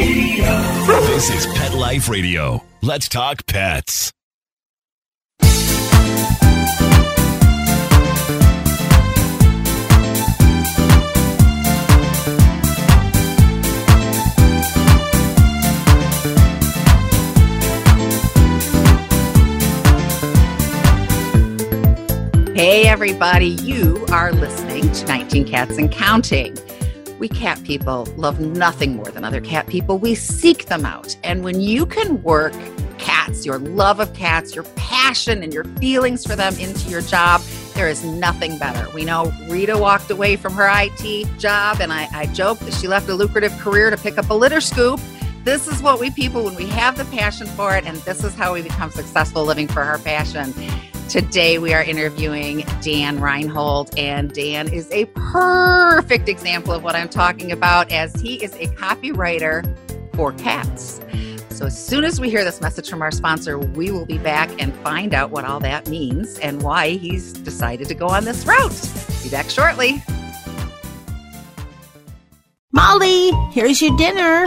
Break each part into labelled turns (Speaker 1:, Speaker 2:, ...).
Speaker 1: Radio. This is Pet Life Radio. Let's talk pets.
Speaker 2: Hey, everybody, you are listening to 19 Cats and Counting. We cat people love nothing more than other cat people. We seek them out. And when you can work cats, your love of cats, your passion, and your feelings for them into your job, there is nothing better. We know Rita walked away from her IT job, and I, I joke that she left a lucrative career to pick up a litter scoop. This is what we people, when we have the passion for it, and this is how we become successful living for our passion. Today, we are interviewing Dan Reinhold, and Dan is a perfect example of what I'm talking about as he is a copywriter for cats. So, as soon as we hear this message from our sponsor, we will be back and find out what all that means and why he's decided to go on this route. Be back shortly.
Speaker 3: Molly, here's your dinner.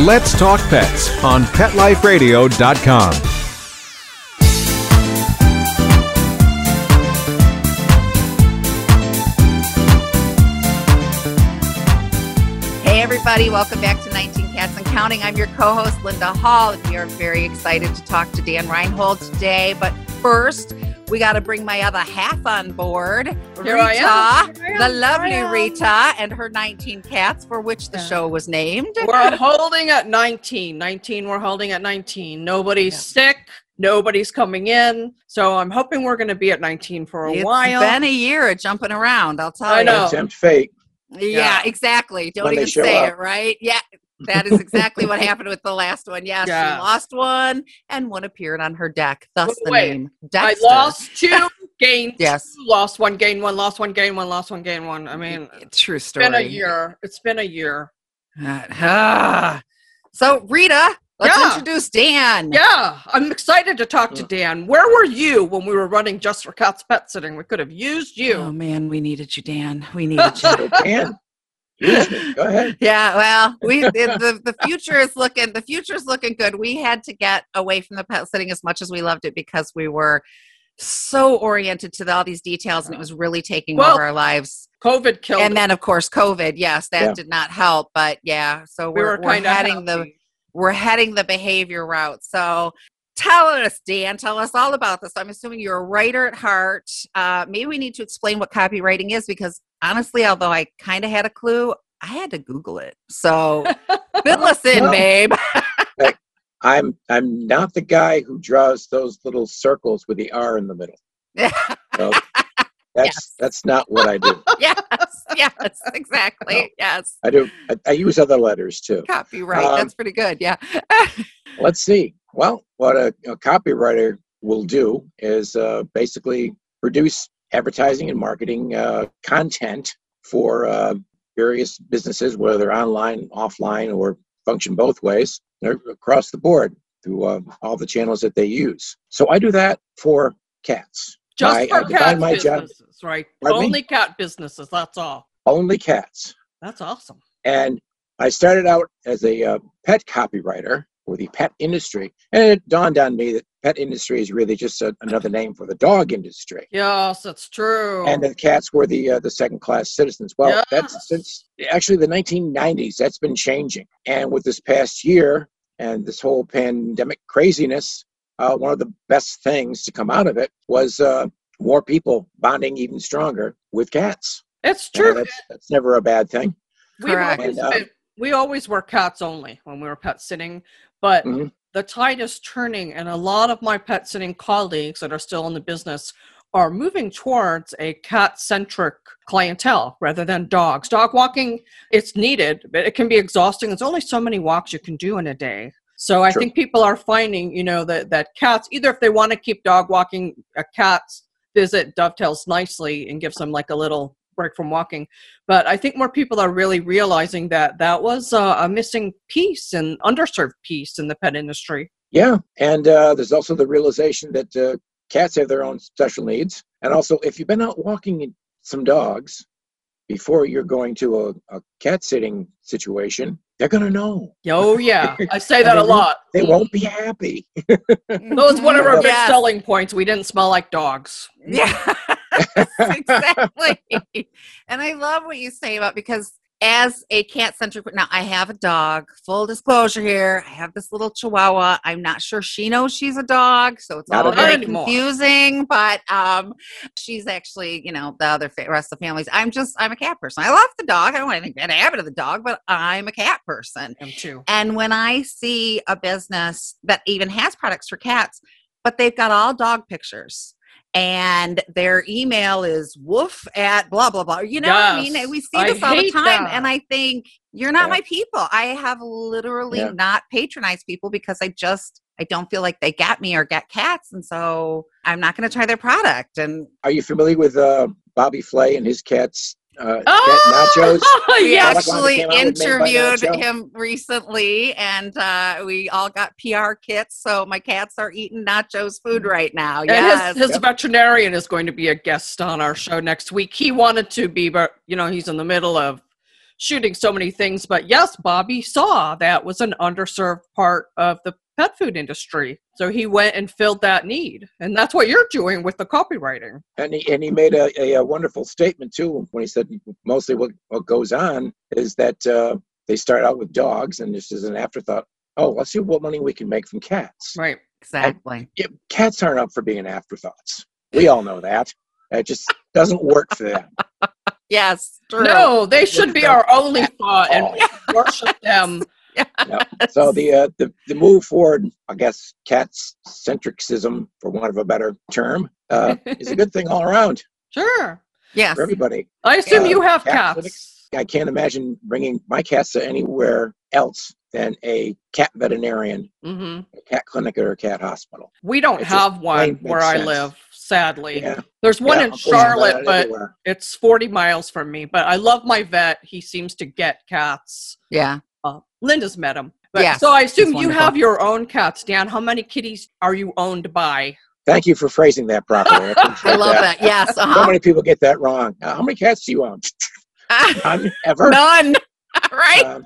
Speaker 4: Let's Talk Pets on PetLifeRadio.com.
Speaker 2: Hey, everybody, welcome back to 19 Cats and Counting. I'm your co host, Linda Hall, we are very excited to talk to Dan Reinhold today. But first, we got to bring my other half on board,
Speaker 5: Here
Speaker 2: Rita,
Speaker 5: I am. Here I am.
Speaker 2: the
Speaker 5: Here
Speaker 2: lovely
Speaker 5: I am.
Speaker 2: Rita, and her 19 cats, for which the
Speaker 5: Yeah.
Speaker 2: show was named.
Speaker 5: We're holding at 19. 19, we're holding at 19. Nobody's
Speaker 2: Yeah.
Speaker 5: sick. Nobody's coming in. So I'm hoping we're going to be at 19 for a
Speaker 2: It's
Speaker 5: while.
Speaker 2: been a year of jumping around, I'll tell
Speaker 5: I
Speaker 2: you.
Speaker 5: know.
Speaker 6: Tempt fate.
Speaker 2: Yeah,
Speaker 5: Yeah.
Speaker 2: exactly. Don't
Speaker 6: When
Speaker 2: even
Speaker 6: show
Speaker 2: say
Speaker 6: up.
Speaker 2: it, right? Yeah, that is exactly what happened with the last one. Yes,
Speaker 5: Yeah.
Speaker 2: she lost one, and one appeared on her deck. Thus
Speaker 5: Wait,
Speaker 2: the
Speaker 5: wait.
Speaker 2: name
Speaker 5: I lost two, gained
Speaker 2: Yes.
Speaker 5: two, lost one, gained one, lost one, gained one, lost one, gained one. I mean, it's
Speaker 2: True story.
Speaker 5: It's been a year. It's been a year.
Speaker 2: Ah. so Rita, let's
Speaker 5: Yeah.
Speaker 2: introduce Dan.
Speaker 5: Yeah, I'm excited to talk to Dan. Where were you when we were running Just for Cats Pet Sitting? We could have used you.
Speaker 2: Oh man, we needed you, Dan. We needed you.
Speaker 6: They can. Use me. Go ahead.
Speaker 2: yeah, well, we the, the future is looking the future is looking good. We had to get away from the pet sitting as much as we loved it because we were so oriented to the, all these details and it was really taking
Speaker 5: Well,
Speaker 2: over our lives.
Speaker 5: COVID killed
Speaker 2: And then of course COVID, yes, that
Speaker 6: Yeah.
Speaker 2: did not help. But yeah, so
Speaker 5: we
Speaker 2: we're,
Speaker 5: were
Speaker 2: we're
Speaker 5: of
Speaker 2: heading the we're heading the behavior route. So tell us, Dan, tell us all about this. I'm assuming you're a writer at heart. Uh, maybe we need to explain what copywriting is because honestly, although I kind of had a clue, I had to Google it. So fill us in, babe.
Speaker 6: I'm I'm not the guy who draws those little circles with the R in the middle. So that's
Speaker 2: Yes.
Speaker 6: that's not what I do.
Speaker 2: yes, yes, exactly. Yes.
Speaker 6: I do. I, I use other letters too.
Speaker 2: Copyright.
Speaker 6: Um,
Speaker 2: That's pretty good. Yeah.
Speaker 6: Let's see. Well, what a, a copywriter will do is uh, basically produce advertising and marketing uh, content for uh, various businesses, whether online, offline, or function both ways across the board through uh, all the channels that they use. So I do that for cats.
Speaker 5: Just
Speaker 6: I-
Speaker 5: for
Speaker 6: I
Speaker 5: cat
Speaker 6: my job-
Speaker 5: businesses, right?
Speaker 6: Pardon me?
Speaker 5: Only cat businesses. That's all.
Speaker 6: Only cats.
Speaker 5: That's awesome.
Speaker 6: And I started out as a uh, pet copywriter for the pet industry. And it dawned on me that pet industry is really just a, another name for the dog industry.
Speaker 5: Yes, that's true.
Speaker 6: And the cats were the uh, the second class citizens. Well,
Speaker 5: Yes.
Speaker 6: that's since actually the 1990s. That's been changing. And with this past year and this whole pandemic craziness, uh, one of the best things to come out of it was uh, more people bonding even stronger with cats.
Speaker 5: It's
Speaker 6: You know,
Speaker 5: true.
Speaker 6: that's, that's never a bad thing.
Speaker 5: We've always
Speaker 6: And, uh,
Speaker 5: been- we always were cats only when we were pet sitting, but
Speaker 6: Mhm.
Speaker 5: the tide is turning, and a lot of my pet sitting colleagues that are still in the business are moving towards a cat centric clientele rather than dogs. Dog walking, it's needed, but it can be exhausting. There's only so many walks you can do in a day. So I
Speaker 6: Sure.
Speaker 5: think people are finding, you know, that that cats either if they want to keep dog walking, a cat's visit dovetails nicely and gives them like a little break from walking. But I think more people are really realizing that that was uh, a missing piece and underserved piece in the pet industry.
Speaker 6: Yeah, and uh, there's also the realization that uh, cats have their own special needs, and also if you've been out walking some dogs before you're going to a, a cat sitting situation, they're gonna know.
Speaker 5: Oh yeah, I say that a lot.
Speaker 6: They won't be happy.
Speaker 5: That was one of our big selling points. We didn't smell like dogs.
Speaker 2: Yeah, exactly. and I love what you say about because as a cat centric, now I have a dog. Full disclosure here, I have this little Chihuahua. I'm not sure she knows she's a dog, so it's
Speaker 6: Not
Speaker 2: all
Speaker 6: a
Speaker 2: very
Speaker 5: dog anymore.
Speaker 2: confusing. But um, she's actually, you know, the other fa- rest of the families. I'm just, I'm a cat person. I love the dog. I don't want anything bad to happen to the dog, but I'm a cat person.
Speaker 5: Him too.
Speaker 2: And when I see a business that even has products for cats, but they've got all dog pictures and their email is woof at blah, blah, blah. You know what I mean? We see
Speaker 5: I
Speaker 2: this all the time.
Speaker 5: that.
Speaker 2: And I think, you're not
Speaker 6: Yeah.
Speaker 2: my people. I have literally
Speaker 6: Yeah.
Speaker 2: not patronized people because I just, I don't feel like they get me or get cats. And so I'm not going to try their product. And
Speaker 6: Are you familiar with uh, Bobby Flay and his cats? Uh,
Speaker 5: Oh,
Speaker 6: cat Nacho's.
Speaker 2: we
Speaker 5: yes.
Speaker 6: Product line that
Speaker 2: actually
Speaker 6: came out with Made by
Speaker 2: interviewed him recently and uh, we all got PR kits. So my cats are eating nachos food right now.
Speaker 5: And
Speaker 2: Yes.
Speaker 5: his, his veterinarian is going to be a guest on our show next week. He wanted to be, but you know, he's in the middle of shooting so many things. But yes, Bobby saw that was an underserved part of the pet food industry. So he went and filled that need. And that's what you're doing with the copywriting.
Speaker 6: And he, and he made a, a, a wonderful statement too when he said mostly what, what goes on is that uh, they start out with dogs and this is an afterthought. Oh, let's see what money we can make from cats.
Speaker 5: Right.
Speaker 2: exactly.
Speaker 6: Yeah, cats aren't up for being afterthoughts. We all know that. It just doesn't work for them.
Speaker 2: Yes. True.
Speaker 5: No, they should be our only thought and
Speaker 6: all.
Speaker 5: we worship them.
Speaker 6: So the, uh, the the move forward, I guess, cats centricism, for want of a better term, uh, is a good thing all around
Speaker 5: Sure.
Speaker 2: Yes.
Speaker 6: for everybody.
Speaker 5: I assume
Speaker 6: Yeah,
Speaker 5: you have
Speaker 6: cat
Speaker 5: cats.
Speaker 6: I can't imagine bringing my cats to anywhere else than a cat veterinarian,
Speaker 5: hmm
Speaker 6: a cat clinic, or a cat hospital.
Speaker 5: We don't
Speaker 6: It
Speaker 5: have one where I
Speaker 6: sense.
Speaker 5: live, sadly.
Speaker 6: Yeah,
Speaker 5: There's one
Speaker 6: yeah,
Speaker 5: in Charlotte, but
Speaker 6: everywhere.
Speaker 5: it's 40 miles from me. But I love my vet. He seems to get cats.
Speaker 2: Yeah.
Speaker 5: Uh, Linda's met him. But,
Speaker 2: Yes,
Speaker 5: so I assume you have your own cats, Dan. How many kitties are you owned by?
Speaker 6: Thank you for phrasing that properly. appreciate
Speaker 2: I love that. Yes.
Speaker 6: So
Speaker 2: Uh-huh.
Speaker 6: many people get that wrong. Uh, how many cats do you own? None ever.
Speaker 2: None. right?
Speaker 6: Um,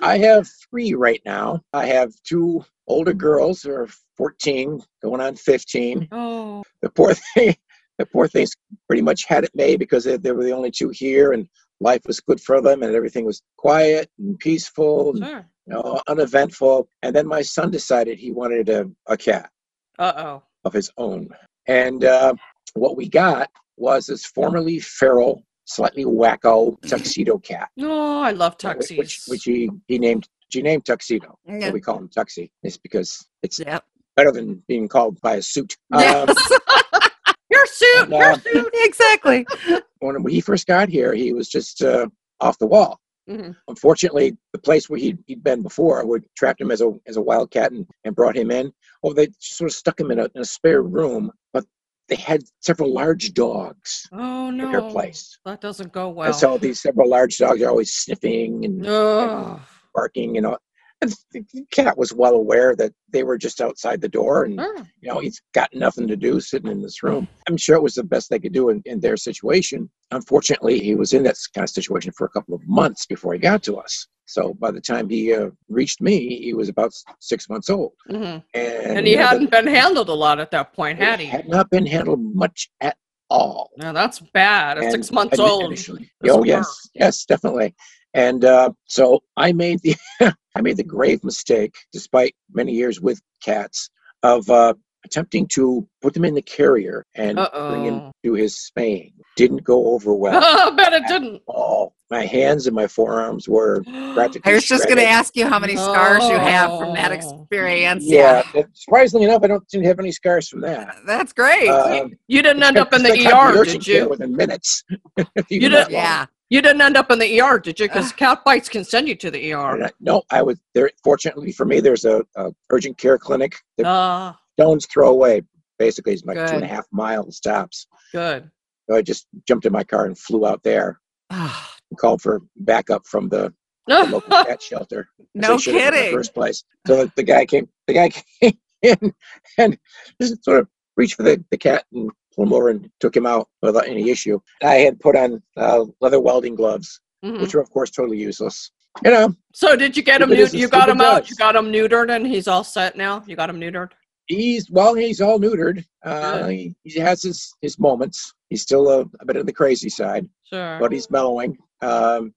Speaker 6: I have three right now. I have two older girls who are 14, going on 15.
Speaker 5: Oh,
Speaker 6: The poor thing, the poor things pretty much had it made because they, they were the only two here, and life was good for them, and everything was quiet and peaceful, and,
Speaker 5: sure.
Speaker 6: you know, uneventful. And then my son decided he wanted a, a cat
Speaker 5: Uh oh.
Speaker 6: of his own, and uh, what we got was this formerly feral, slightly wacko tuxedo cat.
Speaker 5: Oh, I love tuxies.
Speaker 6: Which, which he, he named he named tuxedo.
Speaker 2: Yeah.
Speaker 6: So we call him tuxie. It's because it's
Speaker 2: Yep.
Speaker 6: better than being called by a suit.
Speaker 2: Yes.
Speaker 6: Um,
Speaker 5: your suit,
Speaker 6: And,
Speaker 5: your
Speaker 6: uh,
Speaker 5: suit.
Speaker 2: exactly.
Speaker 6: when he first got here, he was just uh, off the wall.
Speaker 5: Mhm.
Speaker 6: Unfortunately, the place where he'd, he'd been before, we trapped him as a as a wildcat and, and brought him in. Well, they sort of stuck him in a, in a spare room, but they had several large dogs
Speaker 5: Oh
Speaker 6: in
Speaker 5: no.
Speaker 6: their place.
Speaker 5: That doesn't go well.
Speaker 6: And so these several large dogs are always sniffing and
Speaker 5: Ugh.
Speaker 6: Barking, you know. And the cat was well aware that they were just outside the door, and
Speaker 5: Sure.
Speaker 6: you know he's got nothing to do sitting in this room. I'm sure it was the best they could do in, in their situation. Unfortunately, he was in that kind of situation for a couple of months before he got to us. So by the time he uh, reached me, he was about six months old,
Speaker 5: Mhm.
Speaker 6: and,
Speaker 5: And he hadn't been handled a lot at that point, had he?
Speaker 6: had not been handled much at all.
Speaker 5: Now that's bad. At
Speaker 6: And
Speaker 5: six months old.
Speaker 6: Oh yes, yes, definitely. And uh, so I made the I made the grave mistake, despite many years with cats, of uh, attempting to put them in the carrier and bring him to his spaying. Didn't go over well.
Speaker 5: I bet it didn't.
Speaker 6: all. My hands and my forearms were practically.
Speaker 2: I was just going to ask you how many scars you have from that
Speaker 5: Oh.
Speaker 2: experience.
Speaker 6: Yeah, but surprisingly enough, I don't seem to have any scars from that.
Speaker 2: That's great.
Speaker 6: Um,
Speaker 5: You didn't end up in the ER,
Speaker 6: urgent
Speaker 5: did you?
Speaker 6: Within minutes.
Speaker 5: You didn't-
Speaker 2: yeah.
Speaker 5: You didn't end up in the ER, did you? Because cat bites can send you to the ER.
Speaker 6: I- No, I was there. Fortunately for me, there's a, a urgent care clinic that
Speaker 5: Ah,
Speaker 6: stones throw away. Basically, it's like two and
Speaker 5: Good.
Speaker 6: a half miles tops.
Speaker 5: good.
Speaker 6: So I just jumped in my car and flew out there
Speaker 2: Ah,
Speaker 6: and called for backup from the, the local cat shelter.
Speaker 2: no
Speaker 6: have in the
Speaker 2: kidding.
Speaker 6: first place. So the, the guy came. The guy came in and just sort of reached for the, the cat and pulled him over and took him out without any issue. I had put on uh, leather welding gloves,
Speaker 5: Mhm.
Speaker 6: which are of course totally useless. You know,
Speaker 5: So did you get him? New- you got him out. You got him neutered, and he's all set now. You got him neutered.
Speaker 6: he's well, he's all neutered. Uh, he, he has his his moments. He's still a, a bit of the crazy side,
Speaker 5: Sure.
Speaker 6: but he's mellowing. Um,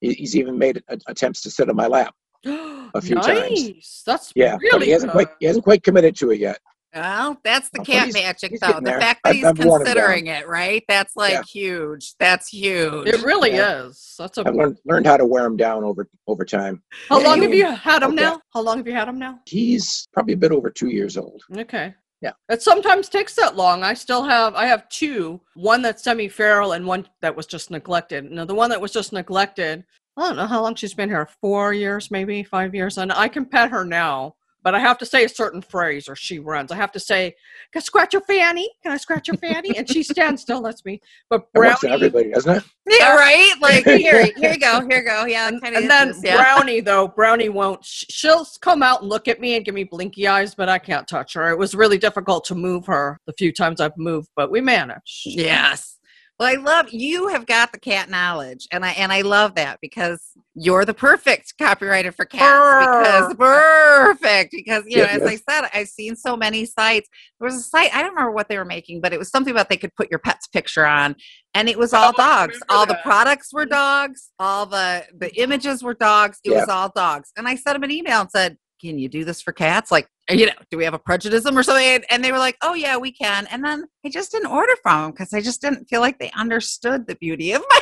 Speaker 6: he, he's even made a, attempts to sit on my lap. a few
Speaker 5: nice.
Speaker 6: times.
Speaker 5: That's
Speaker 6: Yeah, but
Speaker 5: really
Speaker 6: he hasn't
Speaker 5: good.
Speaker 6: quite he hasn't quite committed to it yet.
Speaker 2: Well, that's the cat
Speaker 6: he's-
Speaker 2: magic, though. The
Speaker 6: there.
Speaker 2: fact that
Speaker 6: I've-
Speaker 2: he's
Speaker 6: I've worn him down.
Speaker 2: considering it, right? That's like
Speaker 6: Yeah.
Speaker 2: huge. That's huge.
Speaker 5: It really
Speaker 6: Yeah.
Speaker 5: is. That's a.
Speaker 6: I've learned learned how to wear him down over over time.
Speaker 5: How
Speaker 6: Yeah,
Speaker 5: long have you had him
Speaker 6: okay.
Speaker 5: now? How long have you had him now?
Speaker 6: He's probably a bit over two years old.
Speaker 5: Okay.
Speaker 6: Yeah.
Speaker 5: It sometimes takes that long. I still have I have two, one that's semi-feral and one that was just neglected. Now the one that was just neglected, I don't know how long she's been here, four years, maybe five years, and I can pet her now, but I have to say a certain phrase or she runs. I have to say, Can I scratch your fanny? Can I scratch your fanny? And she stands still, lets me. But
Speaker 6: That
Speaker 5: Brownie
Speaker 6: everybody, doesn't it?
Speaker 2: yeah, right? Like here, here you go, here you go. Yeah,
Speaker 5: and,
Speaker 2: kind
Speaker 5: and then Brownie though, Brownie won't. She'll come out and look at me and give me blinky eyes, but I can't touch her. It was really difficult to move her the few times I've moved, but we managed.
Speaker 2: Yes. Well, I love you have got the cat knowledge, and I and I love that because you're the perfect copywriter for cats. Because perfect, because you know, as I said, I've seen so many sites. There was a site I don't remember what they were making, but it was something about they could put your pet's picture on, and it was all dogs. All the products were dogs. All the the images were dogs. It
Speaker 6: Yeah.
Speaker 2: was all dogs. And I sent him an email and said, "Can you do this for cats? Like, you know, do we have a prejudice or something?" And- they were like, "Oh yeah, we can." And then I just didn't order from them because I just didn't feel like they understood the beauty of my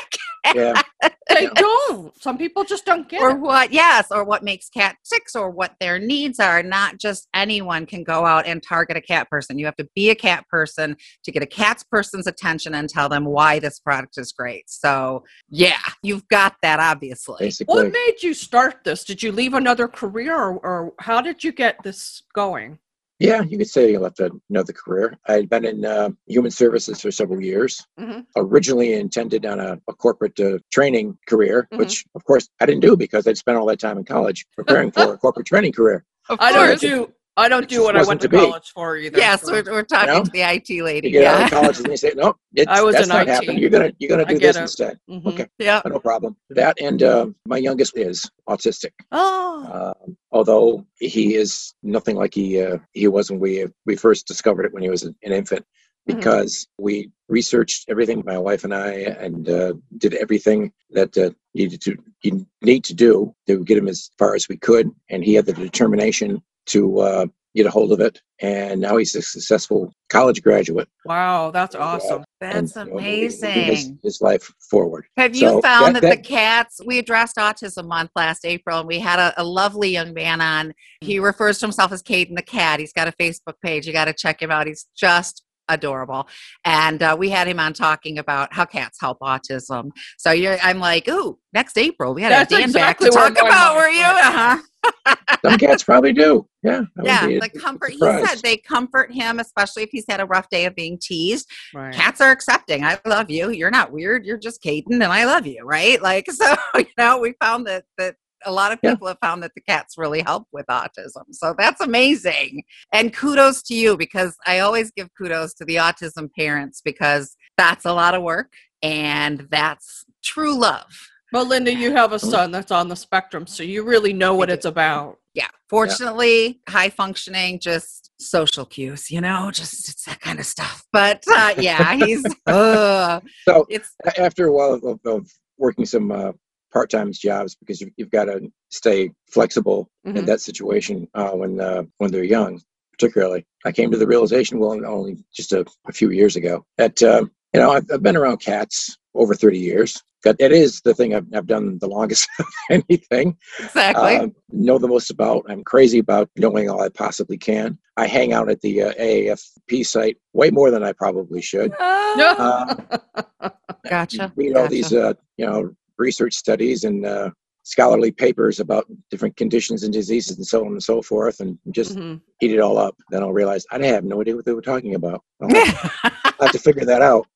Speaker 6: Yeah.
Speaker 5: They
Speaker 6: Yeah.
Speaker 5: don't. Some people just don't get
Speaker 2: or
Speaker 5: it.
Speaker 2: what. Yes, or what makes cat ticks or what their needs are. Not just anyone can go out and target a cat person. You have to be a cat person to get a cat's person's attention and tell them why this product is great. So yeah, you've got that obviously.
Speaker 6: Basically.
Speaker 5: What made you start this? Did you leave another career, or, or how did you get this going?
Speaker 6: Yeah, you could say I left another career. I had been in uh, human services for several years.
Speaker 5: Mhm.
Speaker 6: Originally intended on a, a corporate uh, training career,
Speaker 5: Mhm.
Speaker 6: which of course I didn't do because I'd spent all that time in college preparing for a corporate training career.
Speaker 2: Of
Speaker 5: I don't
Speaker 2: course.
Speaker 5: do. I don't do what I went to,
Speaker 6: to
Speaker 5: college for either.
Speaker 2: Yes,
Speaker 5: so-
Speaker 2: we're, we're talking
Speaker 6: know?
Speaker 2: to the IT lady.
Speaker 6: You get out
Speaker 2: Yeah.
Speaker 6: of college and they say, no, it's,
Speaker 5: I was
Speaker 6: that's
Speaker 5: in
Speaker 6: not
Speaker 5: IT.
Speaker 6: happening. You're gonna you're gonna
Speaker 5: I
Speaker 6: do this
Speaker 5: it.
Speaker 6: instead.
Speaker 5: Mhm.
Speaker 6: Okay,
Speaker 2: yeah.
Speaker 6: no problem. That and uh, my youngest is autistic.
Speaker 5: Oh,
Speaker 6: um, although he is nothing like he uh, he was when we we first discovered it when he was an infant
Speaker 5: Mhm.
Speaker 6: because we researched everything my wife and I and uh, did everything that uh, needed to you need to do to get him as far as we could and he had the determination to uh, get a hold of it and now he's a successful college graduate
Speaker 5: wow, that's awesome.
Speaker 6: and,
Speaker 2: That's
Speaker 6: you know, his,
Speaker 2: amazing.
Speaker 6: his life forward
Speaker 2: Have you
Speaker 6: So
Speaker 2: found that,
Speaker 6: that-
Speaker 2: the cats? We addressed Autism Month last April, and we had a, a lovely young man on. He refers to himself as Caden the cat. He's got a Facebook page. You got to check him out. He's just adorable. And uh, we had him on talking about how cats help autism. So you're, I'm like, ooh, next April we had to have
Speaker 5: That's
Speaker 2: Dan back to talk about. Were you? Uh-huh.
Speaker 6: Some cats probably do yeah
Speaker 2: Yeah,
Speaker 6: be
Speaker 2: the comfort. He said they comfort him, especially if he's had a rough day of being teased.
Speaker 5: Right.
Speaker 2: cats are accepting. I love you. You're not weird. You're just Caden, and I love you, right? Like so, you know, we found that that a lot of
Speaker 6: Yeah.
Speaker 2: people have found that the cats really help with autism. So that's amazing. And kudos to you because I always give kudos to the autism parents because that's a lot of work and that's true love.
Speaker 5: But Linda, you have a son that's on the spectrum, so you really know what it's about.
Speaker 2: Yeah. Fortunately, high functioning, just social cues, you know, just it's that kind of stuff. But uh, yeah, he's uh,
Speaker 6: so
Speaker 2: it's
Speaker 6: after a while of, of working some uh, part-time jobs because you, you've got to stay flexible in
Speaker 5: Mhm.
Speaker 6: that situation uh, when uh, when they're young particularly. I came to the realization, well, only just a, a few years ago, that um, you know I've, I've, been around cats over 30 years. That it is the thing I've, I've done the longest of anything.
Speaker 2: Exactly. Uh,
Speaker 6: know the most about. I'm crazy about knowing all I possibly can. I hang out at the uh, AAFP site way more than I probably should.
Speaker 2: Uh, gotcha.
Speaker 6: Read
Speaker 2: all
Speaker 6: gotcha. these, uh, you know, research studies and uh, scholarly papers about different conditions and diseases and so on and so forth, and just mm-hmm. eat it all up. Then I'll realize I have no idea what they were talking about. I'll have, I'll have to figure that out.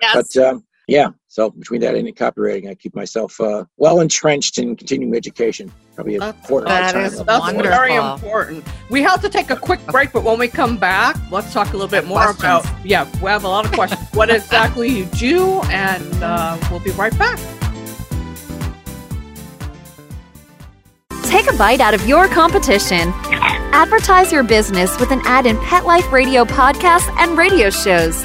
Speaker 6: Yes. But um, yeah, so between that and copywriting, I keep myself uh, well entrenched in continuing education. Probably a quarter
Speaker 2: that
Speaker 6: of
Speaker 2: is. That's wonderful.
Speaker 5: very important. We have to take a quick break, but when we come back, let's talk a little bit more
Speaker 2: questions.
Speaker 5: about. Yeah, we have a lot of questions. what exactly you do, and uh, we'll be right back.
Speaker 7: Take a bite out of your competition. Advertise your business with an ad in Pet Life Radio podcasts and radio shows.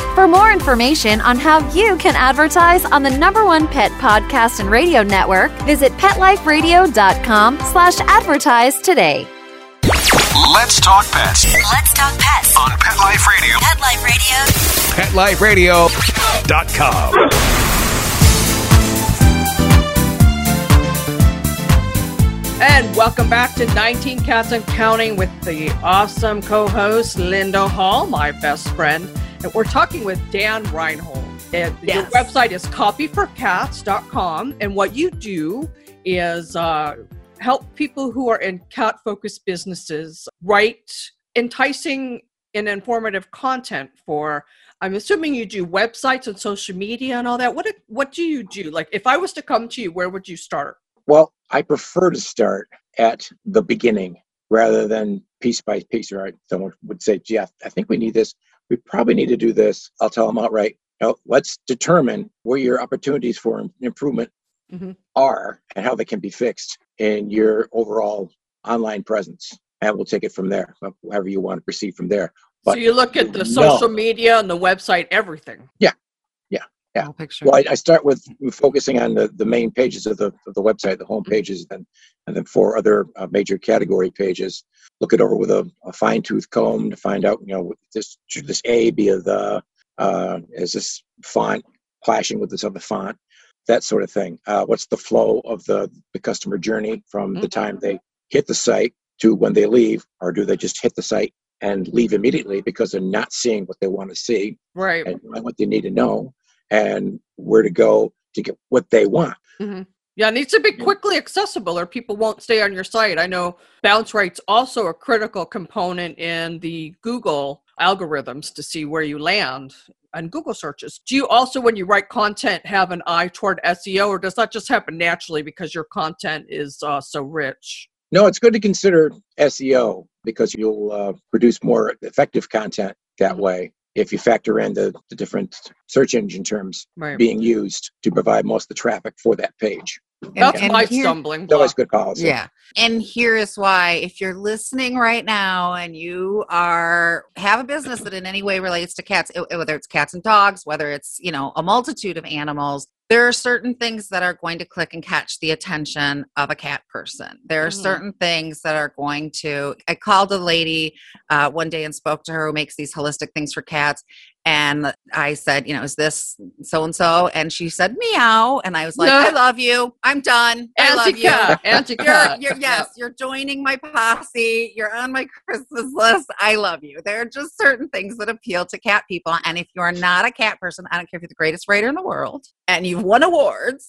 Speaker 7: For more information on how you can advertise on the number one pet podcast and radio network, visit PetLifeRadio.com slash advertise today.
Speaker 1: Let's talk pets.
Speaker 8: Let's talk pets
Speaker 1: on Pet Life Radio.
Speaker 8: Pet Life Radio.
Speaker 1: PetLifeRadio.com.
Speaker 5: And welcome back to 19 Cats and Counting with the awesome co host Linda Hall, my best friend. And we're talking with Dan Reinhold. And yes. Your website is copyforcats.com. And what you do is uh, help people who are in cat focused businesses write enticing and informative content for i'm assuming you do websites and social media and all that what what do you do like if i was to come to you where would you start
Speaker 6: well i prefer to start at the beginning rather than piece by piece right someone would say Jeff, i think we need this we probably need to do this i'll tell them outright now, let's determine where your opportunities for improvement mm-hmm. are and how they can be fixed in your overall online presence. And we'll take it from there, however you want to proceed from there.
Speaker 5: But so you look at the social media and the website, everything.
Speaker 6: Yeah, yeah, yeah. Well, I, I, start with focusing on the, the main pages of the of the website, the home mm-hmm. pages, and and then four other uh, major category pages. Look it over with a, a fine tooth comb to find out, you know, this should this A be of the uh, is this font clashing with this other font? that sort of thing. Uh, what's the flow of the, the customer journey from mm-hmm. the time they hit the site to when they leave, or do they just hit the site and leave immediately because they're not seeing what they want to see,
Speaker 5: right?
Speaker 6: And what they need to know, and where to go to get what they want.
Speaker 5: Mm-hmm. Yeah, it needs to be quickly accessible or people won't stay on your site. I know bounce rate's also a critical component in the Google algorithms to see where you land on Google searches. Do you also, when you write content, have an eye toward SEO, or does that just happen naturally because your content is uh, so rich?
Speaker 6: No, it's good to consider SEO because you'll uh, produce more effective content that mm-hmm. way if you factor in the, the different search engine terms right. being used to provide most of the traffic for that page.
Speaker 5: That's and my here, stumbling block.
Speaker 6: Always good policy.
Speaker 2: Yeah. And here is why if you're listening right now and you are have a business that in any way relates to cats, whether it's cats and dogs, whether it's, you know, a multitude of animals, there are certain things that are going to click and catch the attention of a cat person. There are mm. certain things that are going to. I called a lady uh, one day and spoke to her who makes these holistic things for cats. And I said, you know, is this so and so? And she said, meow. And I was like, I love you. I'm done. I love you.
Speaker 5: Anti-cat.
Speaker 2: You're, you're, yes, you're joining my posse. You're on my Christmas list. I love you. There are just certain things that appeal to cat people. And if you're not a cat person, I don't care if you're the greatest writer in the world and you've won awards,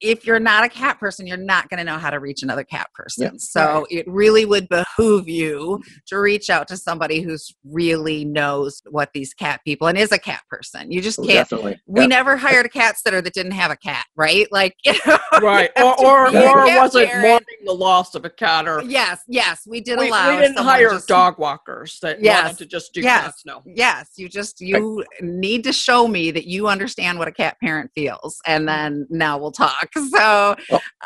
Speaker 2: if you're not a cat person, you're not going to know how to reach another cat person.
Speaker 6: Yeah.
Speaker 2: So it really would behoove you to reach out to somebody who's really knows what these cat people and is a cat person. You just
Speaker 6: Oh,
Speaker 2: can't.
Speaker 6: definitely.
Speaker 2: We
Speaker 6: Yeah.
Speaker 2: never hired a cat sitter that didn't have a cat, right? Like, you know,
Speaker 5: right.
Speaker 2: have
Speaker 5: Or
Speaker 2: to
Speaker 5: or, or was it
Speaker 2: parent.
Speaker 5: mourning the loss of a cat or
Speaker 2: Yes, yes, we did
Speaker 5: we,
Speaker 2: allow.
Speaker 5: we didn't hire
Speaker 2: just-
Speaker 5: dog walkers that
Speaker 2: Yes.
Speaker 5: wanted to just do
Speaker 2: Yes.
Speaker 5: cats. No.
Speaker 2: Yes, you just you need to show me that you understand what a cat parent feels, and then now we'll talk. So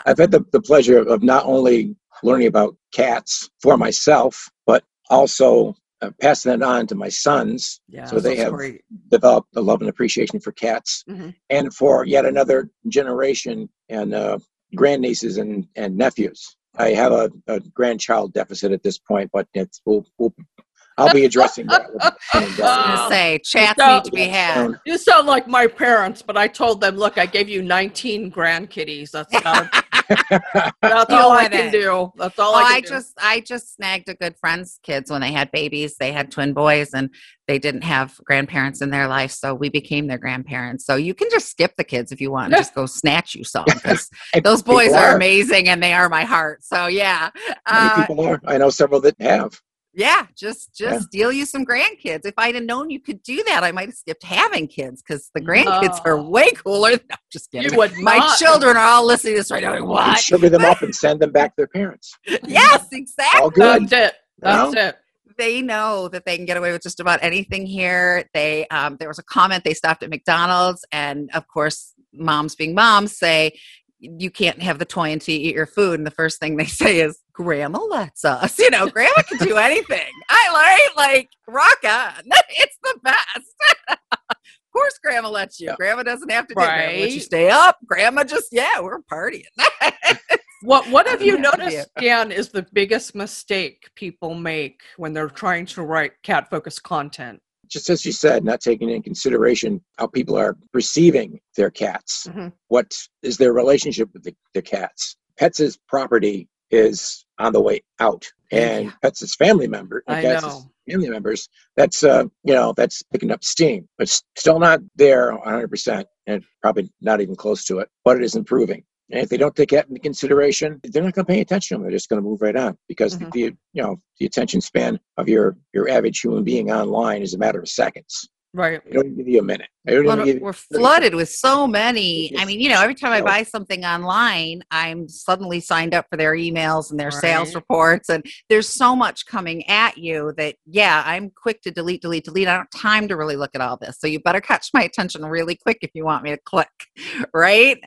Speaker 6: I've had the, the pleasure of not only learning about cats for myself, but also uh, passing it on to my sons.
Speaker 5: Yeah.
Speaker 6: So they have
Speaker 5: great.
Speaker 6: developed a love and appreciation for cats,
Speaker 5: Mhm.
Speaker 6: and for yet another generation and uh, grandnieces and, and nephews. I have a, a grandchild deficit at this point, but it's we'll, we'll I'll be addressing that. With
Speaker 2: I'm
Speaker 6: down.
Speaker 2: gonna say chats
Speaker 5: So-
Speaker 2: need to be had.
Speaker 5: You sound like my parents, but I told them, look, I gave you 19 grandkitties. That's about, that's all I can
Speaker 2: it.
Speaker 5: do. That's all
Speaker 2: Oh,
Speaker 5: I can
Speaker 2: I
Speaker 5: do.
Speaker 2: just I just snagged a good friend's kids when they had babies. They had twin boys and they didn't have grandparents in their life, so we became their grandparents. So you can just skip the kids if you want and just go snatch you some because those boys
Speaker 6: people
Speaker 2: are amazing and they are my heart. So yeah.
Speaker 6: Many
Speaker 2: Uh,
Speaker 6: people are. I know several that have.
Speaker 2: Yeah, just
Speaker 6: Yeah.
Speaker 2: just deal you some grandkids. If I'd have known you could do that, I might have skipped having kids because the grandkids are way cooler. No, I'm just kidding.
Speaker 5: You would
Speaker 2: My
Speaker 5: not.
Speaker 2: children are all listening to this right now. Like,
Speaker 6: You
Speaker 2: what?
Speaker 6: sugar them up and send them back to their parents.
Speaker 2: yes, exactly.
Speaker 6: All good.
Speaker 5: That's it. That's
Speaker 6: know?
Speaker 5: it.
Speaker 2: They know that they can get away with just about anything here. They um, there was a comment they stopped at McDonald's, and of course, moms being moms say you can't have the toy until you eat your food. And the first thing they say is, "Grandma lets us." You know, Grandma can do anything. I like like rock on. It's the best. of course, Grandma lets you.
Speaker 6: Yeah.
Speaker 2: Grandma doesn't have to do. Grandma you stay up. Grandma just yeah, we're partying.
Speaker 5: What What have you noticed, Dan, is the biggest mistake people make when they're trying to write cat focused content?
Speaker 6: Just as you said, not taking into consideration how people are perceiving their cats.
Speaker 5: Mhm.
Speaker 6: What is their relationship with the, the cats? Pets' property is on the way out, and
Speaker 5: Yeah.
Speaker 6: Pets' family member,
Speaker 5: I know.
Speaker 6: family members, that's uh, you know, that's picking up steam, but still not there 100, percent and probably not even close to it. But it is improving. And if they don't take that into consideration, they're not going to pay attention. to them. They're just going to move right on because
Speaker 5: Mhm.
Speaker 6: the you know the attention span of your your average human being online is a matter of seconds.
Speaker 5: Right.
Speaker 6: They don't give you a minute.
Speaker 2: Well,
Speaker 6: give you
Speaker 2: we're
Speaker 6: 30
Speaker 2: flooded with so many. I mean, you know, every time I buy something online, I'm suddenly signed up for their emails and their sales reports. And there's so much coming at you that, yeah, I'm quick to delete, delete, delete. I don't have time to really look at all this. So you better catch my attention really quick if you want me to click, right?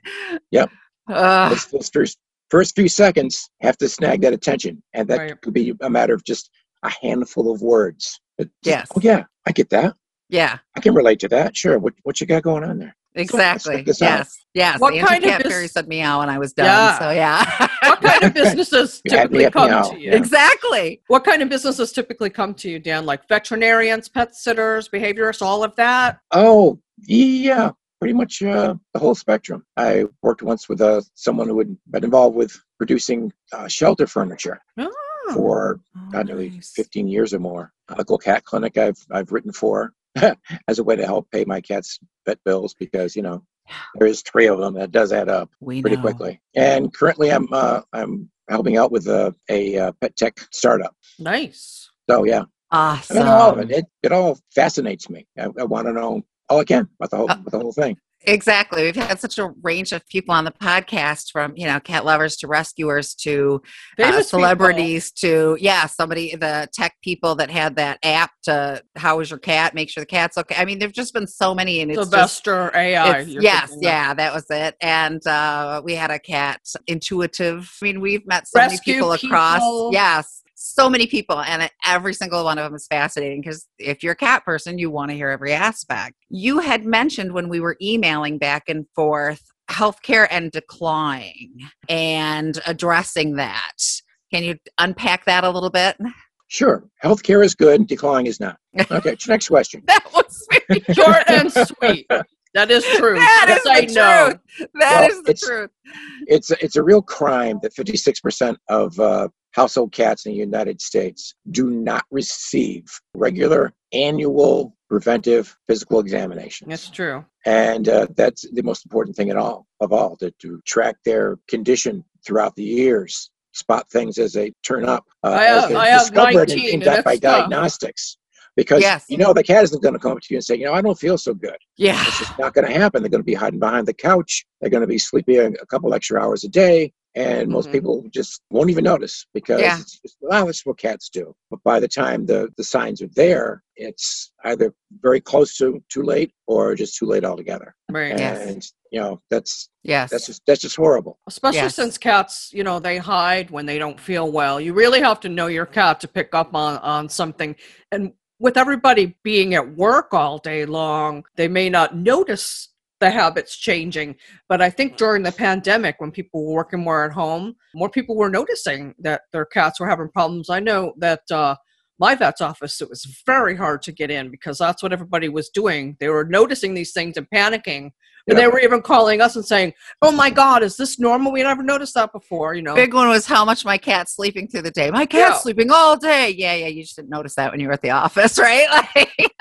Speaker 6: Yep.
Speaker 2: Uh,
Speaker 6: Those, those first first few seconds have to snag that attention, and that
Speaker 5: Right.
Speaker 6: could be a matter of just a handful of words. It just,
Speaker 2: Yes.
Speaker 6: Oh yeah, I get that.
Speaker 2: yeah,
Speaker 6: I can relate to that. Sure. What what you got going on there?
Speaker 2: exactly.
Speaker 6: this out.
Speaker 2: Yes, yes.
Speaker 5: What
Speaker 2: the
Speaker 5: kind of
Speaker 2: cat
Speaker 5: bus-
Speaker 2: fairy said meow and I was done.
Speaker 5: Yeah.
Speaker 2: So yeah,
Speaker 5: What kind of businesses
Speaker 6: You had me
Speaker 5: typically come
Speaker 6: meow.
Speaker 5: to you?
Speaker 2: Exactly.
Speaker 5: What kind of businesses typically come to you, Dan? Like veterinarians, pet sitters, behaviorists, all of that?
Speaker 6: Oh yeah, pretty much uh, the whole spectrum. I worked once with uh, someone who had been involved with producing uh, shelter furniture
Speaker 5: Oh,
Speaker 6: for
Speaker 2: Oh,
Speaker 6: nearly
Speaker 2: nice.
Speaker 6: 15 years or more. A local cat clinic I've I've written for as a way to help pay my cat's vet bills because you know there is three of them that does add up
Speaker 2: We
Speaker 6: pretty
Speaker 2: know.
Speaker 6: quickly. And currently I'm uh, I'm helping out with a, a uh, pet tech startup.
Speaker 5: nice.
Speaker 6: So yeah,
Speaker 2: Awesome.
Speaker 6: don't know all of it. It, it all fascinates me. I, I want to know all I can about the whole
Speaker 2: Uh,
Speaker 6: about the whole thing.
Speaker 2: Exactly. We've had such a range of people on the podcast from, you know, cat lovers to rescuers to uh,
Speaker 5: Famous people.
Speaker 2: celebrities to, yeah, somebody, the tech people that had that app to, how is your cat? Make sure the cat's okay. I mean, there've just been so many and it's just,
Speaker 5: Sylvester AI.
Speaker 2: it's- yes,
Speaker 5: thinking of.
Speaker 2: yeah, that was it. And uh, we had a cat intuitive. I mean, we've met so
Speaker 5: Rescue
Speaker 2: many people across. Yes, so many people, and every single one of them is fascinating because if you're a cat person, you want to hear every aspect. You had mentioned when we were emailing back and forth healthcare and decline and addressing that. Can you unpack that a little bit?
Speaker 6: Sure, healthcare is good, decline is not. Okay, next question.
Speaker 2: That was very
Speaker 5: Short and sweet. That is true.
Speaker 2: That
Speaker 5: Yes,
Speaker 2: is
Speaker 5: I
Speaker 2: the
Speaker 5: know.
Speaker 2: truth. That
Speaker 6: Well,
Speaker 2: is the
Speaker 6: it's-
Speaker 2: truth.
Speaker 6: It's a, it's a real crime that 56% of uh, household cats in the United States do not receive regular annual preventive physical examinations.
Speaker 5: That's true.
Speaker 6: and uh, that's the most important thing at all of all to, to track their condition throughout the years spot things as they turn up uh,
Speaker 5: I
Speaker 6: as
Speaker 5: have-
Speaker 6: they're
Speaker 5: I have
Speaker 6: discovered
Speaker 5: 19,
Speaker 6: in, in
Speaker 5: and
Speaker 6: di- by
Speaker 5: it's tough.
Speaker 6: diagnostics because
Speaker 2: Yes.
Speaker 6: you know the cat isn't going to come up to you and say you know i don't feel so good
Speaker 2: Yeah.
Speaker 6: it's just not going to happen they're going to be hiding behind the couch they're going to be sleeping a, a couple extra hours a day and most
Speaker 5: Mhm.
Speaker 6: people just won't even notice because
Speaker 2: Yeah.
Speaker 6: it's just, well, that's what cats do. But by the time the, the signs are there, it's either very close to too late or just too late altogether.
Speaker 5: Right.
Speaker 2: Yes.
Speaker 6: And you know that's
Speaker 2: Yes.
Speaker 6: that's just that's just horrible.
Speaker 5: Especially
Speaker 2: Yes.
Speaker 5: since cats, you know, they hide when they don't feel well. You really have to know your cat to pick up on on something. And with everybody being at work all day long, they may not notice the habits changing. But I think during the pandemic, when people were working more at home, more people were noticing that their cats were having problems. I know that uh, my vet's office, it was very hard to get in because that's what everybody was doing. They were noticing these things and panicking. And they were even calling us and saying, "Oh my God, is this normal? We never noticed that before." You know,
Speaker 2: Big one was how much my cat's sleeping through the day. My cat's
Speaker 5: Yeah.
Speaker 2: sleeping all day. Yeah, yeah. You just didn't notice that when you were at the office, right? Like,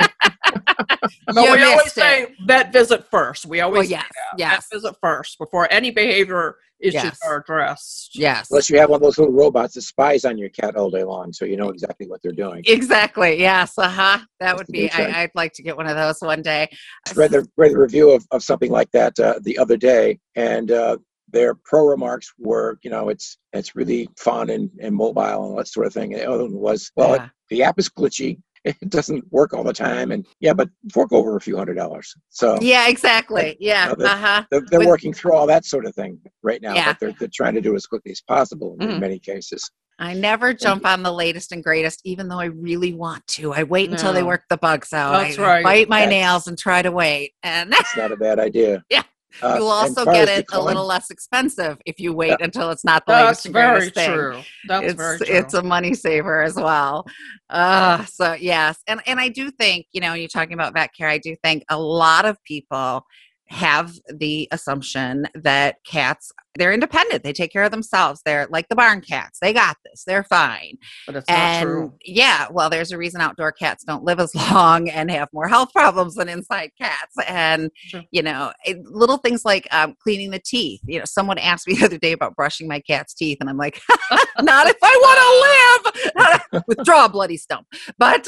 Speaker 5: but
Speaker 2: you
Speaker 5: we always
Speaker 2: it.
Speaker 5: say vet visit first. We always
Speaker 2: Well, yes,
Speaker 5: that.
Speaker 2: yes.
Speaker 5: vet visit first before any behavior issues
Speaker 2: Yes.
Speaker 5: are addressed.
Speaker 2: Yes.
Speaker 6: Unless you have one of those little robots that spies on your cat all day long, so you know exactly what they're doing.
Speaker 2: Exactly. Yes. Uh huh. That would be. I, I'd like to get one of those one day.
Speaker 6: read the read the review of, of something like that uh, the other day, and uh, their pro remarks were, you know, it's it's really fun and, and mobile and that sort of thing. And the other one was, well, it- the app is glitchy. It doesn't work all the time, and yeah, but fork over a few hundred dollars. So
Speaker 2: Yeah. Exactly. Yeah.
Speaker 6: uh, the-
Speaker 2: Uh huh.
Speaker 6: they're, they're
Speaker 2: With-
Speaker 6: working through all that sort of thing right now.
Speaker 2: Yeah.
Speaker 6: But they're, they're trying to do it as quickly as possible in
Speaker 5: Mhm.
Speaker 6: many cases.
Speaker 2: I never jump on the latest and greatest, even though I really want to. I wait until they work the bugs out.
Speaker 5: That's
Speaker 2: I
Speaker 5: right.
Speaker 2: bite my
Speaker 6: That's-
Speaker 2: nails and try to wait. And
Speaker 6: that's not a bad idea.
Speaker 2: Yeah.
Speaker 6: Uh,
Speaker 2: you will also get
Speaker 6: as
Speaker 2: it a little less expensive if you wait
Speaker 6: Yeah.
Speaker 2: until it's not the
Speaker 5: That's
Speaker 2: latest
Speaker 5: very
Speaker 2: thing.
Speaker 5: true. That's
Speaker 2: it's
Speaker 5: very true.
Speaker 2: it's a money saver as well. Uh, so yes, and and I do think you know you're talking about vet care. I do think a lot of people have the assumption that cats they're independent. They take care of themselves. They're like the barn cats. They got this. They're fine.
Speaker 5: but it's not
Speaker 2: and
Speaker 5: true.
Speaker 2: yeah, well, there's a reason outdoor cats don't live as long and have more health problems than inside cats. And
Speaker 5: Sure.
Speaker 2: you know, it, little things like um, cleaning the teeth. You know, someone asked me the other day about brushing my cat's teeth, and I'm like, not if I want to live. Withdraw a bloody stump. But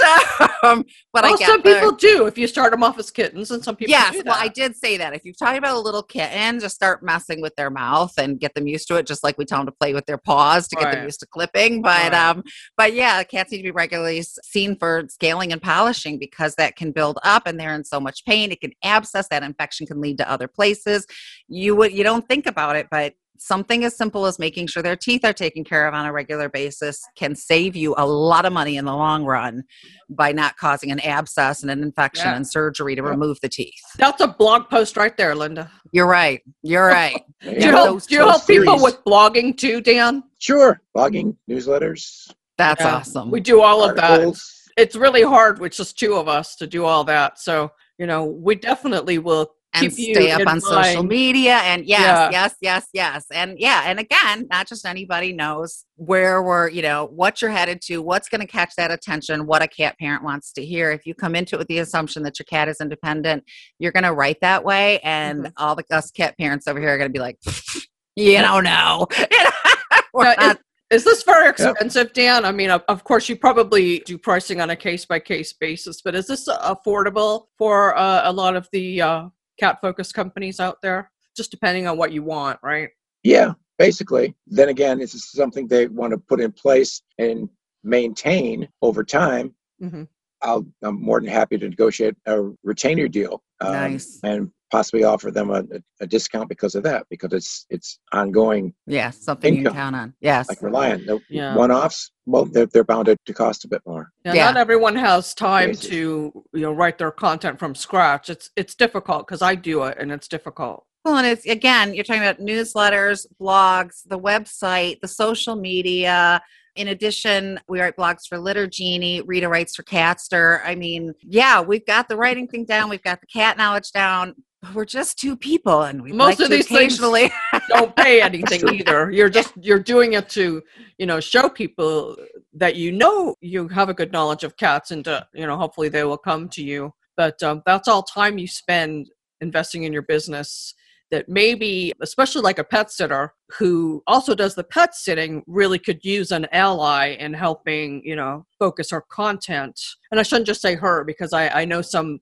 Speaker 2: um, but I
Speaker 5: well,
Speaker 2: get
Speaker 5: some
Speaker 2: the-
Speaker 5: people do if you start them off as kittens, and some people
Speaker 2: Yes, well, I did say that. If you're talking about a little kitten, just start messing with their mouth and get them used to it, just like we tell them to play with their paws to get them used to clipping. But
Speaker 5: Right.
Speaker 2: um, but yeah, cats need to be regularly seen for scaling and polishing because that can build up and they're in so much pain. It can abscess. That infection can lead to other places. You would you don't think about it, but something as simple as making sure their teeth are taken care of on a regular basis can save you a lot of money in the long run by not causing an abscess and an infection
Speaker 5: Yeah.
Speaker 2: and surgery to
Speaker 6: Yeah.
Speaker 2: remove the teeth.
Speaker 5: That's a blog post right there, Linda.
Speaker 2: You're right. You're right.
Speaker 5: Do you help, do you help people with blogging too, Dan?
Speaker 6: Sure, blogging, newsletters,
Speaker 2: That's
Speaker 5: Yeah.
Speaker 2: awesome.
Speaker 5: We do all of that. It's really hard with just two of us to do all that. So, you know, we definitely will
Speaker 2: and stay up on social media and yes
Speaker 5: Yeah.
Speaker 2: yes yes yes and yeah and again not just anybody knows where we're you know what you're headed to what's going to catch that attention what a cat parent wants to hear if you come into it with the assumption that your cat is independent you're going to write that way and
Speaker 5: Mm-hmm.
Speaker 2: all the us cat parents over here are going to be like you don't know We're
Speaker 5: Uh,
Speaker 2: not-
Speaker 5: Is this very expensive, Dan? I mean, of, of course, you probably do pricing on a case by case basis, but is this affordable for uh, a lot of the uh, cat focused companies out there? Just depending on what you want, right?
Speaker 6: Yeah, basically. Then again, this is something they want to put in place and maintain over time.
Speaker 5: hmm
Speaker 6: I'll, I'm more than happy to negotiate a retainer deal um,
Speaker 2: Nice.
Speaker 6: and possibly offer them a, a discount because of that, because it's it's ongoing,
Speaker 2: yeah something you can count on yes
Speaker 6: like Reliant. The
Speaker 5: Yeah.
Speaker 6: one-offs, well, they're, they're bound to, to cost a bit more.
Speaker 5: Yeah,
Speaker 2: Yeah.
Speaker 5: not everyone has time
Speaker 6: Basis.
Speaker 5: to you know write their content from scratch. It's it's difficult because I do it and it's difficult.
Speaker 2: Well, and it's again, you're talking about newsletters, blogs, the website, the social media. In addition, we write blogs for Litter Genie, Rita writes for Catster. I mean, yeah, we've got the writing thing down, we've got the cat knowledge down, we're just two people and we
Speaker 5: Most
Speaker 2: like
Speaker 5: of
Speaker 2: to
Speaker 5: these things-
Speaker 2: occasionally
Speaker 5: don't pay anything either. You're just you're doing it to, you know, show people that you know you have a good knowledge of cats and to, you know, hopefully they will come to you. But um, that's all time you spend investing in your business that maybe especially like a pet sitter who also does the pet sitting really could use an ally in helping you know focus her content and i shouldn't just say her because i, I know some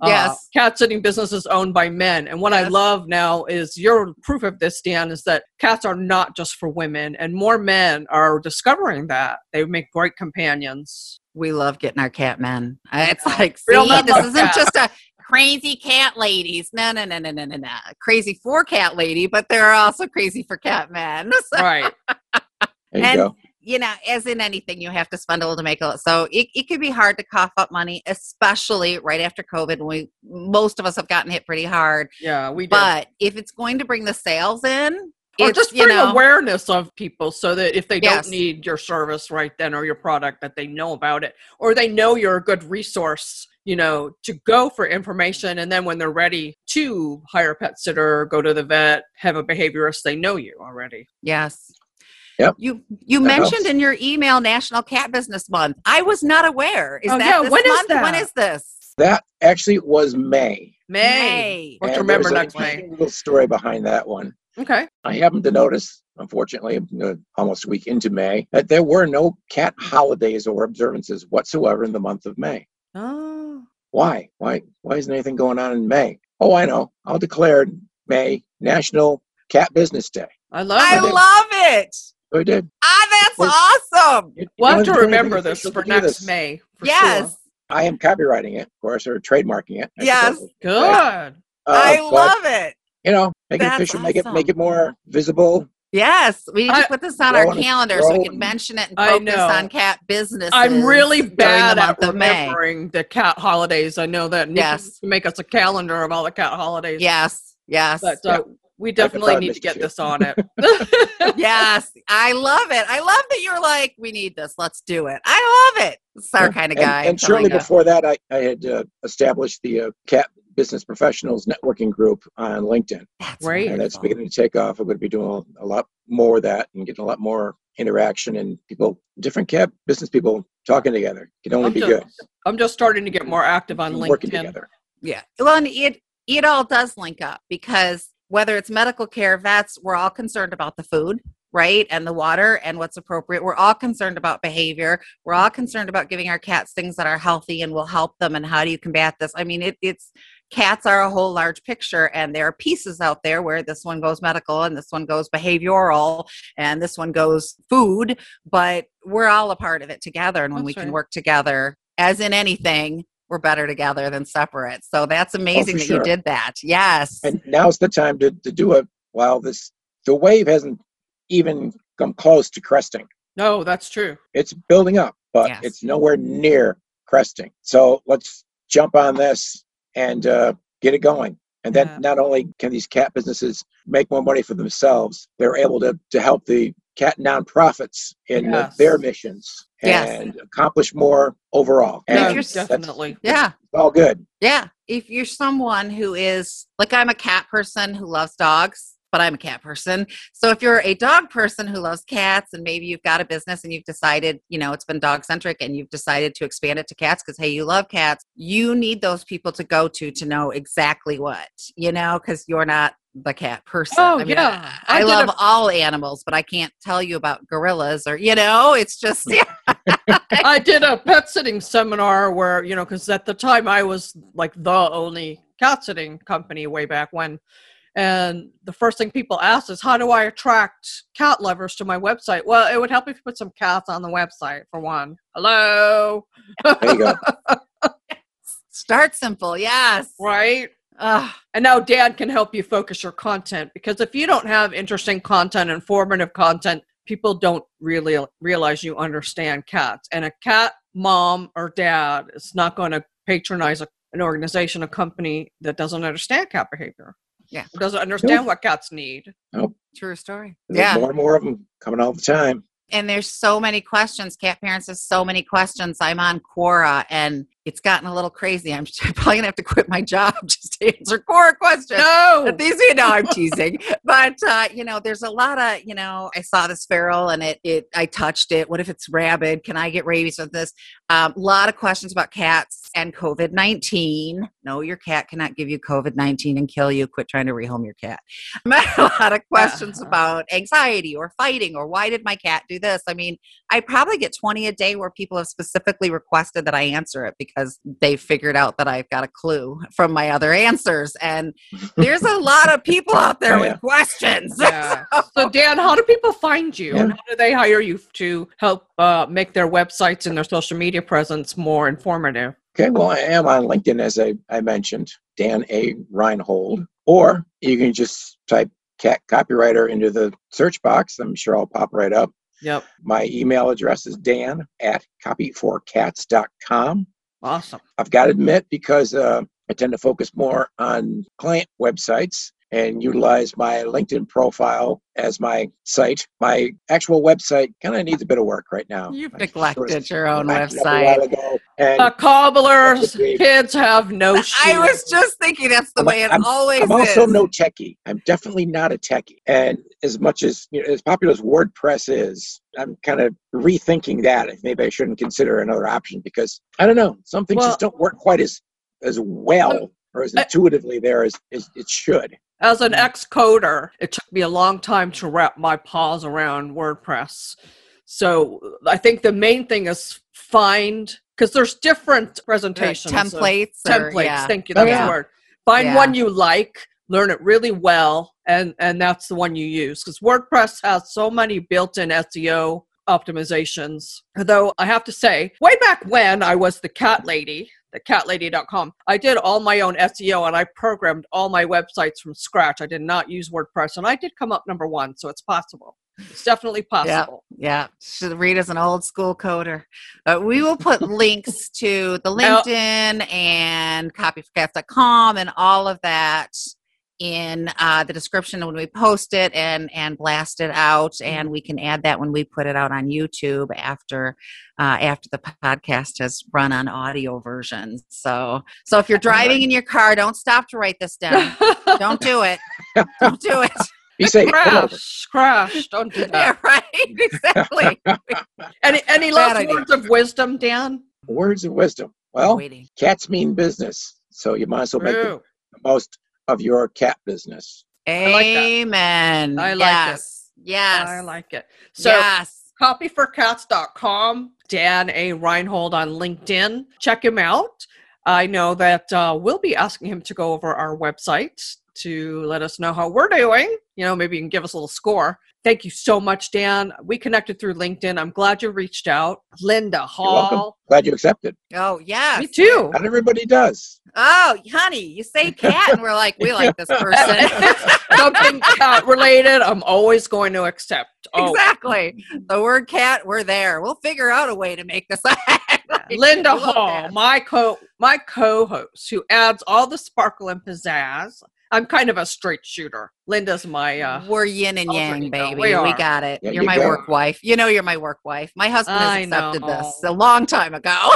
Speaker 5: uh,
Speaker 2: Yes.
Speaker 5: cat sitting businesses owned by men. And what i love now is your proof of this dan is that cats are not just for women and more men are discovering that. They make great companions.
Speaker 2: We love getting our cat men. It's like see
Speaker 5: men
Speaker 2: this isn't
Speaker 5: cats.
Speaker 2: just a crazy cat ladies. No no no no no no no. Crazy for cat lady but they're also crazy for cat men. So-
Speaker 5: right.
Speaker 6: There you
Speaker 2: And-
Speaker 6: go.
Speaker 2: You know, as in anything, you have to spend a little to make a. So it, it could be hard to cough up money, especially right after COVID when we most of us have gotten hit pretty hard.
Speaker 5: yeah we did.
Speaker 2: But if it's going to bring the sales in,
Speaker 5: or
Speaker 2: it's,
Speaker 5: just
Speaker 2: you
Speaker 5: bring
Speaker 2: know,
Speaker 5: awareness of people so that if they
Speaker 2: Yes.
Speaker 5: don't need your service right then or your product that they know about it or they know you're a good resource you know to go for information and then when they're ready to hire a pet sitter go to the vet have a behaviorist they know you already
Speaker 2: yes.
Speaker 6: Yep.
Speaker 2: You you
Speaker 6: That
Speaker 2: mentioned
Speaker 6: helps.
Speaker 2: in your email National Cat Business Month. I was not aware. Is
Speaker 5: Oh,
Speaker 2: that
Speaker 5: yeah,
Speaker 2: this
Speaker 5: when is
Speaker 2: month? When
Speaker 5: that?
Speaker 2: is this?
Speaker 6: That actually was May.
Speaker 5: may, We'll have to remember
Speaker 6: a
Speaker 5: next may
Speaker 6: little story behind that one.
Speaker 5: okay
Speaker 6: I happened to notice, unfortunately, uh, almost a week into May, that there were no cat holidays or observances whatsoever in the month of May.
Speaker 5: oh
Speaker 6: Why? Why? Why isn't anything going on in May? Oh, I know. I'll declare May National Cat Business Day.
Speaker 5: i love
Speaker 2: I
Speaker 5: it I
Speaker 2: love it.
Speaker 6: So I did.
Speaker 2: Ah, that's
Speaker 6: Well,
Speaker 2: awesome.
Speaker 6: You-
Speaker 5: we'll
Speaker 6: you
Speaker 5: have to remember this for next
Speaker 6: this.
Speaker 5: may for
Speaker 2: yes.
Speaker 5: sure.
Speaker 6: I am copyrighting it, of course, or trademarking it. I
Speaker 2: Yes.
Speaker 6: suppose.
Speaker 5: good
Speaker 6: Uh,
Speaker 2: I
Speaker 6: but,
Speaker 2: love it.
Speaker 6: You know, make it
Speaker 2: That's
Speaker 6: official, make it make it more visible.
Speaker 2: Yes, we need
Speaker 5: I-
Speaker 2: to put this on our calendar so we can mention it and
Speaker 5: I
Speaker 2: focus
Speaker 5: know.
Speaker 2: on cat business.
Speaker 5: I'm really bad
Speaker 2: the
Speaker 5: at
Speaker 2: month of May.
Speaker 5: remembering the cat holidays. I know that.
Speaker 2: Yes.
Speaker 5: to make us a calendar of all the cat holidays.
Speaker 2: Yes, yes,
Speaker 5: But uh, we definitely need to get
Speaker 6: you.
Speaker 5: this on it.
Speaker 2: yes. I love it. I love that you're like, we need this. Let's do it. I love it. It's our
Speaker 6: Yeah.
Speaker 2: kind of
Speaker 6: And-
Speaker 2: guy.
Speaker 6: And, shortly before that, I, I had uh, established the uh, Cat Business Professionals Networking Group on LinkedIn.
Speaker 2: That's
Speaker 5: Great.
Speaker 6: And that's beginning to take off. I'm going to be doing a, a lot more of that and getting a lot more interaction and people, different CAP business people talking together. Can only
Speaker 5: I'm
Speaker 6: be
Speaker 5: just,
Speaker 6: good.
Speaker 5: I'm just starting to get more active on
Speaker 6: Working
Speaker 5: LinkedIn.
Speaker 6: together.
Speaker 2: Yeah. Well, and it it all does link up because whether it's medical care, vets, we're all concerned about the food, right? And the water and what's appropriate. We're all concerned about behavior. We're all concerned about giving our cats things that are healthy and will help them. And how do you combat this? I mean, it, it's cats are a whole large picture, and there are pieces out there where this one goes medical and this one goes behavioral and this one goes food, but we're all a part of it together. And when we
Speaker 5: That's
Speaker 2: can work together, as in anything, we're better together than separate. So that's amazing that you did that. Yes.
Speaker 6: And now's the time to, to do it while this, the wave hasn't even come close to cresting.
Speaker 5: No, that's true.
Speaker 6: It's building up, but
Speaker 2: Yes.
Speaker 6: it's nowhere near cresting. So let's jump on this and uh, get it going. And then
Speaker 5: Yeah.
Speaker 6: not only can these cat businesses make more money for themselves, they're able to, to help the cat nonprofits in uh, their missions
Speaker 2: Yes.
Speaker 6: and accomplish more overall. And
Speaker 2: you're-
Speaker 6: that's
Speaker 5: Definitely.
Speaker 2: yeah.
Speaker 6: all good.
Speaker 2: Yeah. If you're someone who is like, I'm a cat person who loves dogs, but I'm a cat person. So if you're a dog person who loves cats and maybe you've got a business and you've decided, you know, it's been dog centric and you've decided to expand it to cats because, hey, you love cats, you need those people to go to to know exactly what, you know, because you're not the cat person.
Speaker 5: Oh,
Speaker 2: I mean,
Speaker 5: yeah.
Speaker 2: I, I
Speaker 5: I
Speaker 2: love
Speaker 5: a-
Speaker 2: all animals, but I can't tell you about gorillas or, you know, it's just, yeah.
Speaker 5: I did a pet sitting seminar where, you know, because at the time I was like the only cat sitting company way back when. And the first thing people ask is, how do I attract cat lovers to my website? Well, it would help if you put some cats on the website, for one. Hello.
Speaker 6: There you go.
Speaker 2: Start simple. Yes.
Speaker 5: right?
Speaker 2: Ugh.
Speaker 5: And now Dan can help you focus your content because if you don't have interesting content, informative content, people don't really realize you understand cats. And a cat mom or dad is not going to patronize a, an organization, a company that doesn't understand cat behavior.
Speaker 2: Yeah.
Speaker 5: Or doesn't understand what cats need.
Speaker 2: True story.
Speaker 6: There's
Speaker 2: Yeah.
Speaker 6: more and more of them coming all the time.
Speaker 2: and there's so many questions cat parents have so many questions i'm on quora and it's gotten a little crazy. I'm probably gonna have to quit my job just to answer Quora questions.
Speaker 5: No.
Speaker 2: But these, you know, I'm teasing. but uh, you know, there's a lot of, you know, I saw this feral and it, it, I touched it. What if it's rabid? Can I get rabies with this? A um, lot of questions about cats and COVID 19. No, your cat cannot give you COVID 19 and kill you. Quit trying to rehome your cat. a lot of questions about anxiety or fighting or why did my cat do this? I mean, I probably get 20 a day where people have specifically requested that I answer it because they figured out that I've got a clue from my other answers. And there's a lot of people out there
Speaker 6: Oh, yeah.
Speaker 2: with questions.
Speaker 5: Yeah. So Dan, how do people find you, and
Speaker 6: Yeah.
Speaker 5: how do they hire you to help uh, make their websites and their social media presence more informative?
Speaker 6: Okay, well, I am on LinkedIn, as I, I mentioned, Dan A. Reinhold. Or you can just type cat copywriter into the search box. I'm sure I'll pop right up.
Speaker 5: Yep.
Speaker 6: My email address is dan at copyforcats.com.
Speaker 5: Awesome.
Speaker 6: I've got to admit, because uh, I tend to focus more on client websites and utilize my LinkedIn profile as my site, my actual website kind of needs a bit of work right now.
Speaker 2: You've
Speaker 6: I sort of
Speaker 2: neglected your own
Speaker 6: a
Speaker 2: website.
Speaker 5: Uh, cobblers, kids have no shoes.
Speaker 2: I was just thinking that's the
Speaker 6: I'm-
Speaker 2: way it
Speaker 6: I'm-
Speaker 2: always
Speaker 6: I'm also
Speaker 2: is.
Speaker 6: no techie. I'm definitely not a techie. And as much as you know, as popular as WordPress is, I'm kind of rethinking that. Maybe I shouldn't consider another option because I don't know. Some things
Speaker 5: Well-
Speaker 6: just don't work quite as as well or as intuitively there as, as it should.
Speaker 5: As an ex-coder, it took me a long time to wrap my paws around WordPress. So I think the main thing is find because there's different
Speaker 2: Like
Speaker 5: presentations, of-
Speaker 2: templates. or-
Speaker 5: templates.
Speaker 2: yeah.
Speaker 5: Thank you.
Speaker 6: Oh,
Speaker 5: That's
Speaker 2: yeah.
Speaker 5: the word. Find
Speaker 2: Yeah.
Speaker 5: one you like, learn it really well, and and that's the one you use. Because WordPress has so many built-in SEO optimizations. Although I have to say, way back when I was the cat lady, the catlady.com, I did all my own SEO and I programmed all my websites from scratch. I did not use WordPress, and I did come up number one, so it's possible. It's definitely possible.
Speaker 2: yeah. Should read as an old school coder. Uh, we will put links to the LinkedIn and copyforcats.com and all of that in uh, the description when we post it and and blast it out and we can add that when we put it out on youtube after uh, after the podcast has run on audio versions so so if you're driving in your car don't stop to write this down don't do it don't do it
Speaker 6: you say Pull over.
Speaker 5: crash, crash. Don't do that.
Speaker 2: yeah right exactly
Speaker 5: Any any
Speaker 2: Bad
Speaker 5: last
Speaker 2: idea.
Speaker 5: words of wisdom, Dan?
Speaker 6: Words of wisdom. Well, cats mean business, so you might as well make the most of your cat business.
Speaker 5: like that.
Speaker 2: Amen.
Speaker 5: I like it.
Speaker 2: yes. Yes.
Speaker 5: I like it. So
Speaker 2: yes.
Speaker 5: copyforcats.com, Dan A. Reinhold on LinkedIn. Check him out. I know that uh, we'll be asking him to go over our website to let us know how we're doing. You know, maybe you can give us a little score. Thank you so much, Dan. We connected through LinkedIn. I'm glad you reached out. Linda
Speaker 6: You're welcome.
Speaker 5: Hall.
Speaker 6: Glad you accepted.
Speaker 2: Oh, yeah.
Speaker 5: Me too.
Speaker 6: Not everybody does.
Speaker 2: Oh, honey, you say cat, and we're like, we like this person.
Speaker 5: Something cat related, I'm always going to accept. Oh,
Speaker 2: exactly. The word cat, we're there. We'll figure out a way to make this.
Speaker 5: Linda Hall,
Speaker 2: that.
Speaker 5: my co my co-host, who adds all the sparkle and pizzazz. I'm kind of a straight shooter. Linda's my uh
Speaker 2: We're yin and yang, baby.
Speaker 5: We
Speaker 2: We, got it.
Speaker 6: Yeah,
Speaker 2: you're
Speaker 6: you
Speaker 2: my
Speaker 6: it.
Speaker 2: work wife. You know you're my work wife. My husband
Speaker 5: I
Speaker 2: has accepted
Speaker 5: know.
Speaker 2: this a long time ago.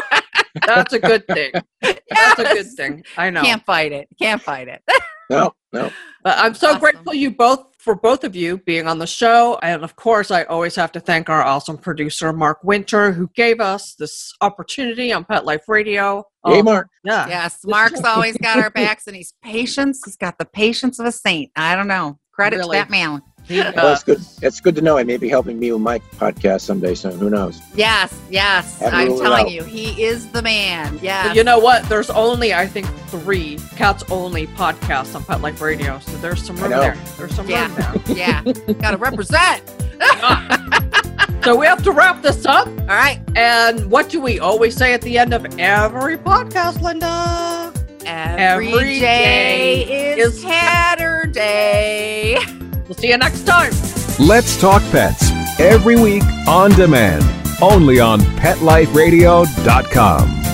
Speaker 5: that's a good thing. That's a good thing. I know.
Speaker 2: Can't fight it. Can't fight it.
Speaker 6: No, no.
Speaker 5: But I'm so
Speaker 2: Awesome.
Speaker 5: grateful you both for both of you being on the show. And of course, I always have to thank our awesome producer, Mark Winter, who gave us this opportunity on Pet Life Radio.
Speaker 6: Hey,
Speaker 5: Oh,
Speaker 6: Mark.
Speaker 5: yeah.
Speaker 2: Yes, Mark's always got our backs, and he's patience. He's got the patience of a saint. I don't know. Credit
Speaker 5: Really.
Speaker 2: to that man.
Speaker 5: He
Speaker 6: Well,
Speaker 5: uh,
Speaker 6: it's good. It's good to know. I may be helping me with my podcast someday soon. Who knows?
Speaker 2: Yes, yes.
Speaker 6: Haven't
Speaker 2: I'm telling
Speaker 6: out.
Speaker 2: you, he is the man.
Speaker 5: Yeah. You know what? There's only, I think, three cats only podcasts on Pet Life Radio. So there's some room there. There's some
Speaker 2: Yeah.
Speaker 5: room there.
Speaker 2: yeah, gotta represent.
Speaker 5: So we have to wrap this up.
Speaker 2: All right.
Speaker 5: And what do we always say at the end of every podcast, Linda?
Speaker 2: Every
Speaker 5: Every
Speaker 2: day,
Speaker 5: day
Speaker 2: is,
Speaker 5: is-
Speaker 2: Saturday.
Speaker 5: We'll see you next time.
Speaker 4: Let's Talk Pets every week on demand, only on PetLifeRadio.com.